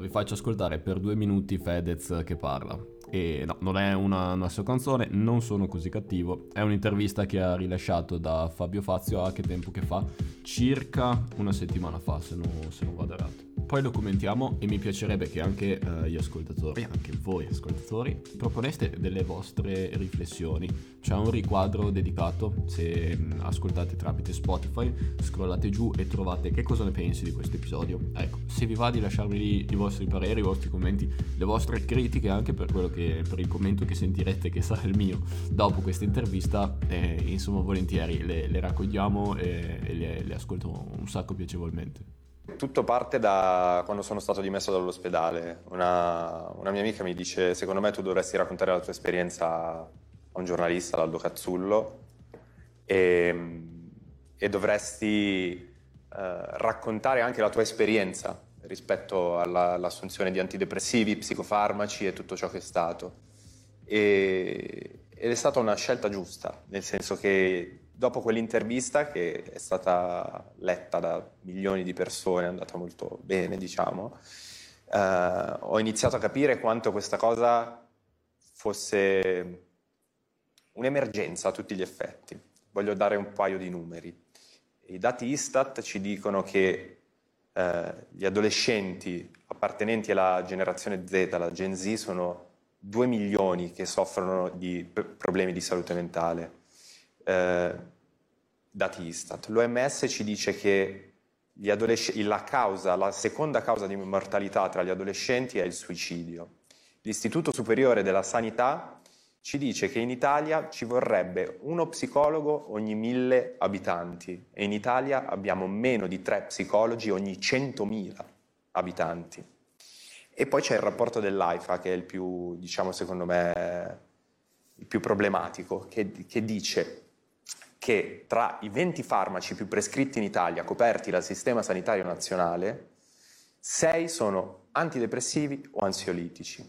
vi faccio ascoltare per due minuti Fedez che parla. E no, non è una, una sua canzone, non sono così cattivo. È un'intervista che ha rilasciato da Fabio Fazio a che tempo che fa? Circa una settimana fa, se non, se non vado errato poi lo commentiamo e mi piacerebbe che anche uh, gli ascoltatori, anche voi ascoltatori, proponeste delle vostre riflessioni. C'è un riquadro dedicato, se um, ascoltate tramite Spotify, scrollate giù e trovate che cosa ne pensi di questo episodio. Ecco, se vi va di lasciarmi i vostri pareri, i vostri commenti, le vostre critiche anche per che per il commento che sentirete che sarà il mio dopo questa intervista, eh, insomma volentieri le, le raccogliamo e, e le, le ascolto un sacco piacevolmente. Tutto parte da quando sono stato dimesso dall'ospedale. Una, una, mia amica mi dice: Secondo me tu dovresti raccontare la tua esperienza a un giornalista, l'Aldo Cazzullo, e, e dovresti eh, raccontare anche la tua esperienza rispetto alla, all'assunzione di antidepressivi, psicofarmaci e tutto ciò che è stato. E, ed è stata una scelta giusta, nel senso che dopo quell'intervista che è stata letta da milioni di persone, è andata molto bene, diciamo, eh, ho iniziato a capire quanto questa cosa fosse un'emergenza a tutti gli effetti. Voglio dare un paio di numeri. I dati Istat ci dicono che eh, gli adolescenti appartenenti alla generazione Z, la Gen Z, sono 2 milioni che soffrono di problemi di salute mentale eh, dati Istat. L'OMS ci dice che la, causa, la seconda causa di mortalità tra gli adolescenti è il suicidio. L'Istituto Superiore della Sanità ci dice che in Italia ci vorrebbe uno psicologo ogni mille abitanti e in Italia abbiamo meno di tre psicologi ogni centomila abitanti. E poi c'è il rapporto dell'AIFA che è il più, diciamo, secondo me, il più problematico, che, che dice che tra i 20 farmaci più prescritti in Italia coperti dal sistema sanitario nazionale, 6 sono antidepressivi o ansiolitici.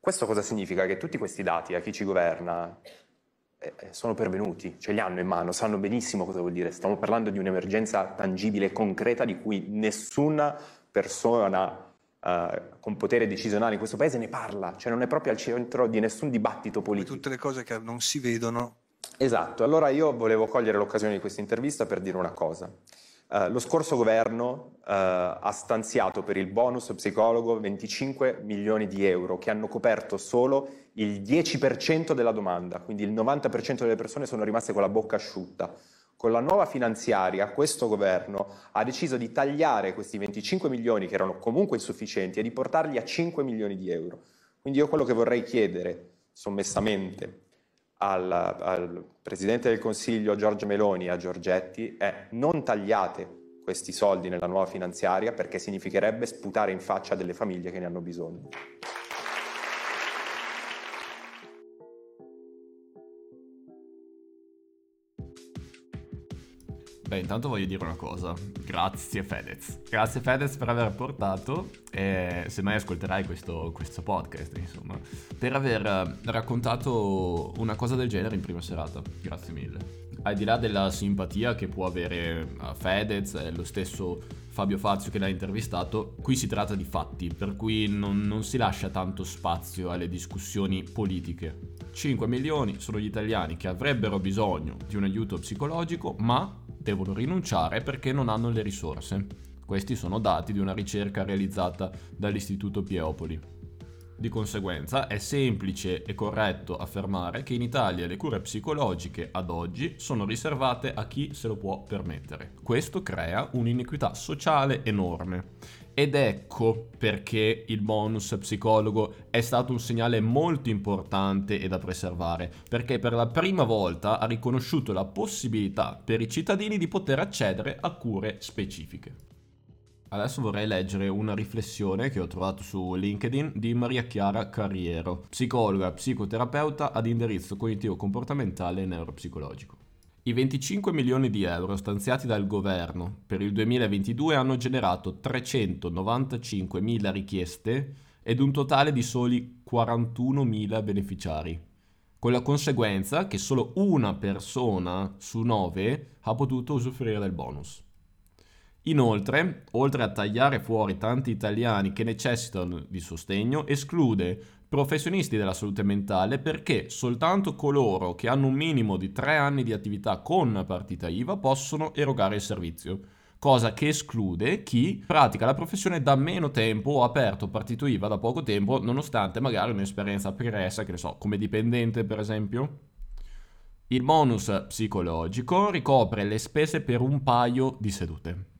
Questo cosa significa? Che tutti questi dati a chi ci governa eh, eh, sono pervenuti, ce li hanno in mano, sanno benissimo cosa vuol dire. Stiamo parlando di un'emergenza tangibile, concreta, di cui nessuna persona eh, con potere decisionale in questo paese ne parla, cioè non è proprio al centro di nessun dibattito politico. Tutte le cose che non si vedono Esatto, allora io volevo cogliere l'occasione di questa intervista per dire una cosa. Uh, lo scorso governo uh, ha stanziato per il bonus psicologo 25 milioni di euro che hanno coperto solo il 10% della domanda, quindi il 90% delle persone sono rimaste con la bocca asciutta. Con la nuova finanziaria questo governo ha deciso di tagliare questi 25 milioni che erano comunque insufficienti e di portarli a 5 milioni di euro. Quindi io quello che vorrei chiedere sommessamente al, al Presidente del Consiglio Giorgio Meloni e a Giorgetti è non tagliate questi soldi nella nuova finanziaria perché significherebbe sputare in faccia delle famiglie che ne hanno bisogno. Beh, intanto voglio dire una cosa. Grazie Fedez. Grazie Fedez per aver portato, e se mai ascolterai questo, questo podcast, insomma, per aver eh, raccontato una cosa del genere in prima serata. Grazie mille. Al di là della simpatia che può avere eh, Fedez e lo stesso Fabio Fazio che l'ha intervistato, qui si tratta di fatti, per cui non, non si lascia tanto spazio alle discussioni politiche. 5 milioni sono gli italiani che avrebbero bisogno di un aiuto psicologico, ma devono rinunciare perché non hanno le risorse. Questi sono dati di una ricerca realizzata dall'Istituto Pieopoli. Di conseguenza è semplice e corretto affermare che in Italia le cure psicologiche ad oggi sono riservate a chi se lo può permettere. Questo crea un'inequità sociale enorme ed ecco perché il bonus psicologo è stato un segnale molto importante e da preservare, perché per la prima volta ha riconosciuto la possibilità per i cittadini di poter accedere a cure specifiche. Adesso vorrei leggere una riflessione che ho trovato su LinkedIn di Maria Chiara Carriero, psicologa, psicoterapeuta ad indirizzo cognitivo-comportamentale e neuropsicologico. I 25 milioni di euro stanziati dal governo per il 2022 hanno generato 395.000 richieste ed un totale di soli 41.000 beneficiari, con la conseguenza che solo una persona su nove ha potuto usufruire del bonus. Inoltre, oltre a tagliare fuori tanti italiani che necessitano di sostegno, esclude professionisti della salute mentale perché soltanto coloro che hanno un minimo di tre anni di attività con partita IVA possono erogare il servizio cosa che esclude chi pratica la professione da meno tempo o ha aperto partito IVA da poco tempo, nonostante magari un'esperienza pregressa, che ne so, come dipendente per esempio. Il bonus psicologico ricopre le spese per un paio di sedute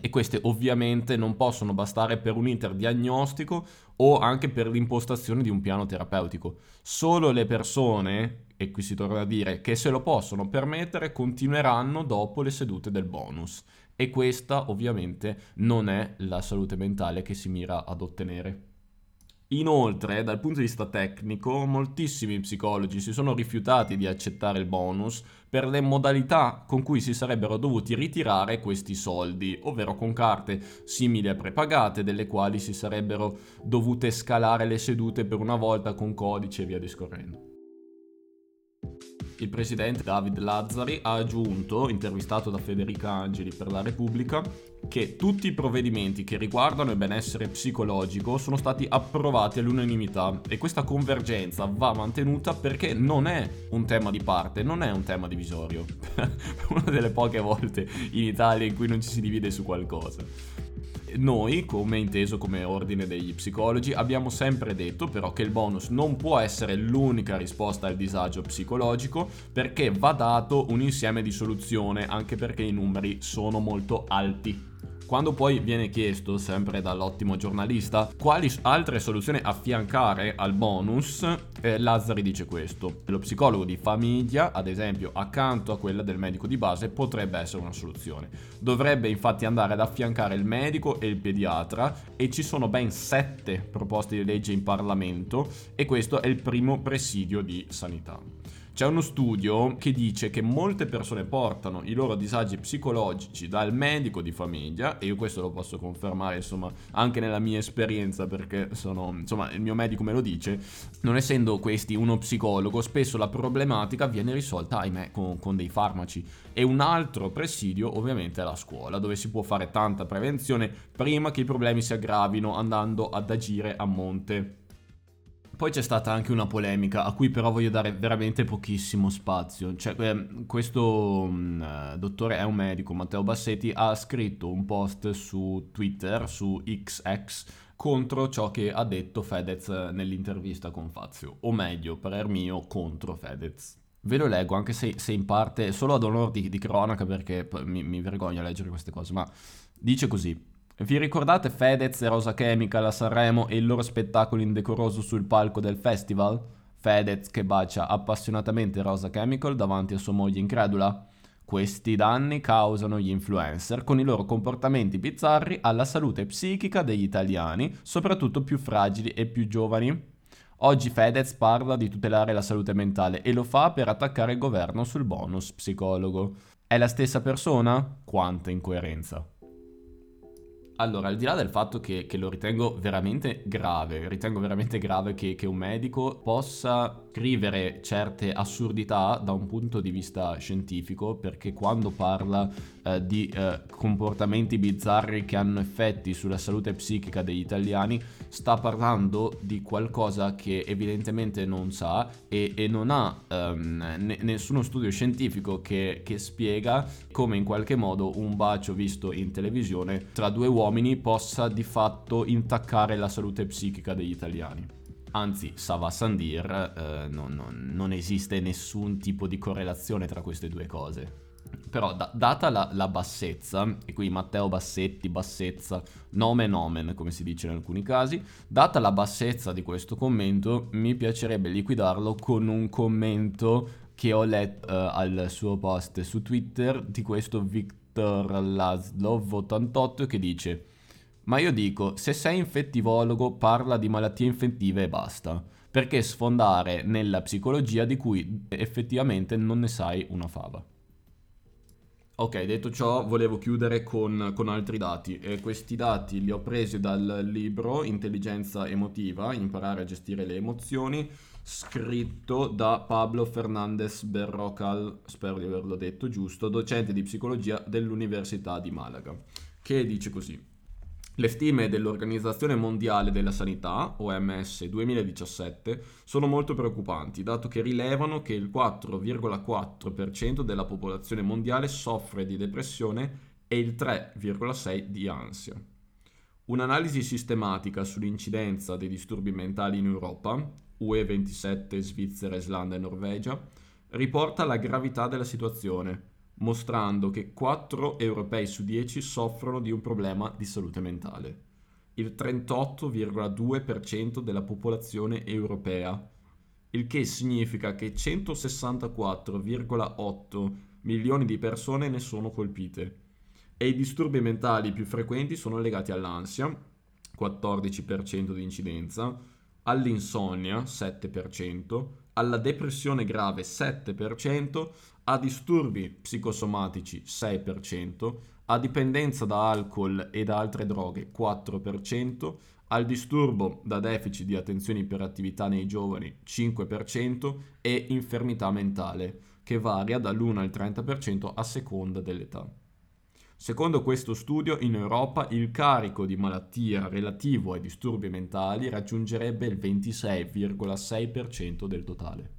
e queste ovviamente non possono bastare per un interdiagnostico o anche per l'impostazione di un piano terapeutico. Solo le persone, e qui si torna a dire, che se lo possono permettere continueranno dopo le sedute del bonus e questa ovviamente non è la salute mentale che si mira ad ottenere. Inoltre, dal punto di vista tecnico, moltissimi psicologi si sono rifiutati di accettare il bonus per le modalità con cui si sarebbero dovuti ritirare questi soldi, ovvero con carte simili a prepagate, delle quali si sarebbero dovute scalare le sedute per una volta con codice e via discorrendo. Il presidente David Lazzari ha aggiunto, intervistato da Federica Angeli per la Repubblica, che tutti i provvedimenti che riguardano il benessere psicologico sono stati approvati all'unanimità e questa convergenza va mantenuta perché non è un tema di parte, non è un tema divisorio. Una delle poche volte in Italia in cui non ci si divide su qualcosa. Noi, come inteso come ordine degli psicologi, abbiamo sempre detto però che il bonus non può essere l'unica risposta al disagio psicologico perché va dato un insieme di soluzione anche perché i numeri sono molto alti. Quando poi viene chiesto, sempre dall'ottimo giornalista, quali altre soluzioni affiancare al bonus, eh, Lazzari dice questo. Lo psicologo di famiglia, ad esempio, accanto a quella del medico di base, potrebbe essere una soluzione. Dovrebbe infatti andare ad affiancare il medico e il pediatra e ci sono ben sette proposte di legge in Parlamento e questo è il primo presidio di sanità. C'è uno studio che dice che molte persone portano i loro disagi psicologici dal medico di famiglia, e io questo lo posso confermare, insomma, anche nella mia esperienza, perché sono, insomma, il mio medico me lo dice, non essendo questi uno psicologo, spesso la problematica viene risolta, ahimè, con, con dei farmaci. E un altro presidio, ovviamente, è la scuola, dove si può fare tanta prevenzione prima che i problemi si aggravino andando ad agire a monte. Poi c'è stata anche una polemica a cui però voglio dare veramente pochissimo spazio. Cioè, eh, questo mh, mm, dottore è un medico, Matteo Bassetti, ha scritto un post su Twitter, su XX, contro ciò che ha detto Fedez nell'intervista con Fazio. O meglio, per mio, contro Fedez. Ve lo leggo, anche se, se in parte, solo ad onore di, di cronaca, perché mi, mi vergogno a leggere queste cose, ma dice così. Vi ricordate Fedez e Rosa Chemical a Sanremo e il loro spettacolo indecoroso sul palco del festival? Fedez che bacia appassionatamente Rosa Chemical davanti a sua moglie incredula? Questi danni causano gli influencer con i loro comportamenti bizzarri alla salute psichica degli italiani, soprattutto più fragili e più giovani. Oggi Fedez parla di tutelare la salute mentale e lo fa per attaccare il governo sul bonus psicologo. È la stessa persona? Quanta incoerenza. Allora, al di là del fatto che, che, lo ritengo veramente grave, ritengo veramente grave che, che, un medico possa scrivere certe assurdità da un punto di vista scientifico, perché quando parla eh, di eh, comportamenti bizzarri che hanno effetti sulla salute psichica degli italiani, sta parlando di qualcosa che evidentemente non sa e, e non ha um, ne, nessuno studio scientifico che, che spiega come in qualche modo un bacio visto in televisione tra due uomini possa di fatto intaccare la salute psichica degli italiani. Anzi, Sava Sandir, eh, non, non, non esiste nessun tipo di correlazione tra queste due cose. Però da, data la, la, bassezza, e qui Matteo Bassetti, bassezza, nome nomen come si dice in alcuni casi, data la bassezza di questo commento mi piacerebbe liquidarlo con un commento che ho letto uh, al suo post su Twitter di questo Victor Laszlov 88 che dice ma io dico, se sei infettivologo parla di malattie infettive e basta, perché sfondare nella psicologia di cui effettivamente non ne sai una fava. Ok, detto ciò, volevo chiudere con, con, altri dati e questi dati li ho presi dal libro Intelligenza emotiva, imparare a gestire le emozioni, scritto da Pablo Fernandez Berrocal, spero di averlo detto giusto, docente di psicologia dell'Università di Malaga che dice così. Le stime dell'Organizzazione Mondiale della Sanità, OMS 2017, sono molto preoccupanti, dato che rilevano che il 4,4% della popolazione mondiale soffre di depressione e il 3,6% di ansia. Un'analisi sistematica sull'incidenza dei disturbi mentali in Europa, UE 27, Svizzera, Islanda e Norvegia, riporta la gravità della situazione, mostrando che 4 europei su 10 soffrono di un problema di salute mentale, il 38,2% della popolazione europea, il che significa che 164,8 milioni di persone ne sono colpite. E i disturbi mentali più frequenti sono legati all'ansia, 14% di incidenza, all'insonnia, 7%, alla depressione grave, 7%, a disturbi psicosomatici 6%, a dipendenza da alcol e da altre droghe 4%, al disturbo da deficit di attenzione e iperattività nei giovani 5% e infermità mentale che varia dall'1 al 30% a seconda dell'età. Secondo questo studio, in Europa il carico di malattia relativo ai disturbi mentali raggiungerebbe il 26,6% del totale.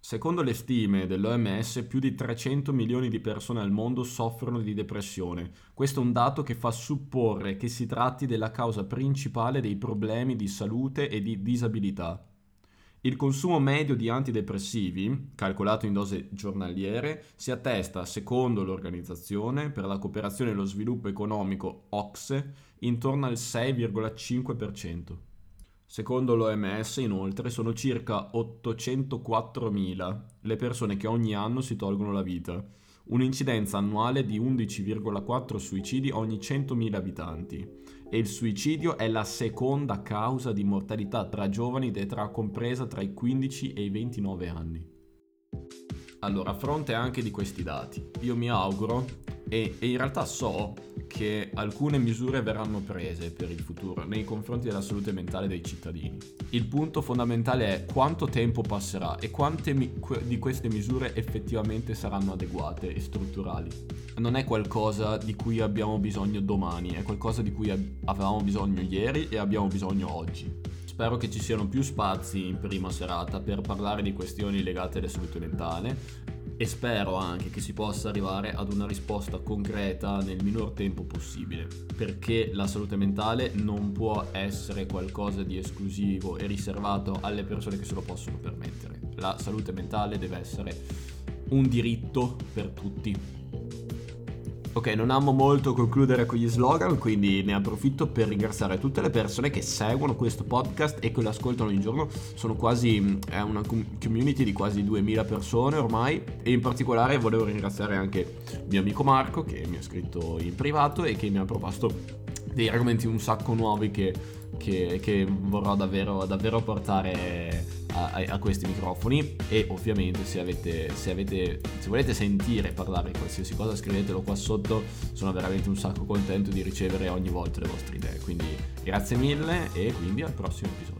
Secondo le stime dell'OMS, più di 300 milioni di persone al mondo soffrono di depressione. Questo è un dato che fa supporre che si tratti della causa principale dei problemi di salute e di disabilità. Il consumo medio di antidepressivi, calcolato in dose giornaliere, si attesta, secondo l'Organizzazione per la cooperazione e lo sviluppo economico OCSE, intorno al 6,5%. Secondo l'OMS, inoltre, sono circa 804.000 le persone che ogni anno si tolgono la vita, un'incidenza annuale di 11,4 suicidi ogni 100.000 abitanti. E il suicidio è la seconda causa di mortalità tra giovani d'età compresa tra i 15 e i 29 anni. Allora, a fronte anche di questi dati, io mi auguro e, e, in realtà so che alcune misure verranno prese per il futuro nei confronti della salute mentale dei cittadini. Il punto fondamentale è quanto tempo passerà e quante mi- di queste misure effettivamente saranno adeguate e strutturali. Non è qualcosa di cui abbiamo bisogno domani, è qualcosa di cui avevamo bisogno ieri e abbiamo bisogno oggi. Spero che ci siano più spazi in prima serata per parlare di questioni legate alla salute mentale e spero anche che si possa arrivare ad una risposta concreta nel minor tempo possibile, perché la salute mentale non può essere qualcosa di esclusivo e riservato alle persone che se lo possono permettere. La salute mentale deve essere un diritto per tutti. Ok, non amo molto concludere con gli slogan, quindi ne approfitto per ringraziare tutte le persone che seguono questo podcast e che lo ascoltano ogni giorno. Sono quasi, è una community di quasi 2000 persone ormai e in particolare volevo ringraziare anche mio amico Marco che mi ha scritto in privato e che mi ha proposto dei argomenti un sacco nuovi che, che, che vorrò davvero, davvero portare a, a, questi microfoni e ovviamente se avete, se avete se volete sentire parlare qualsiasi cosa scrivetelo qua sotto. Sono veramente un sacco contento di ricevere ogni volta le vostre idee. Quindi grazie mille e quindi al prossimo episodio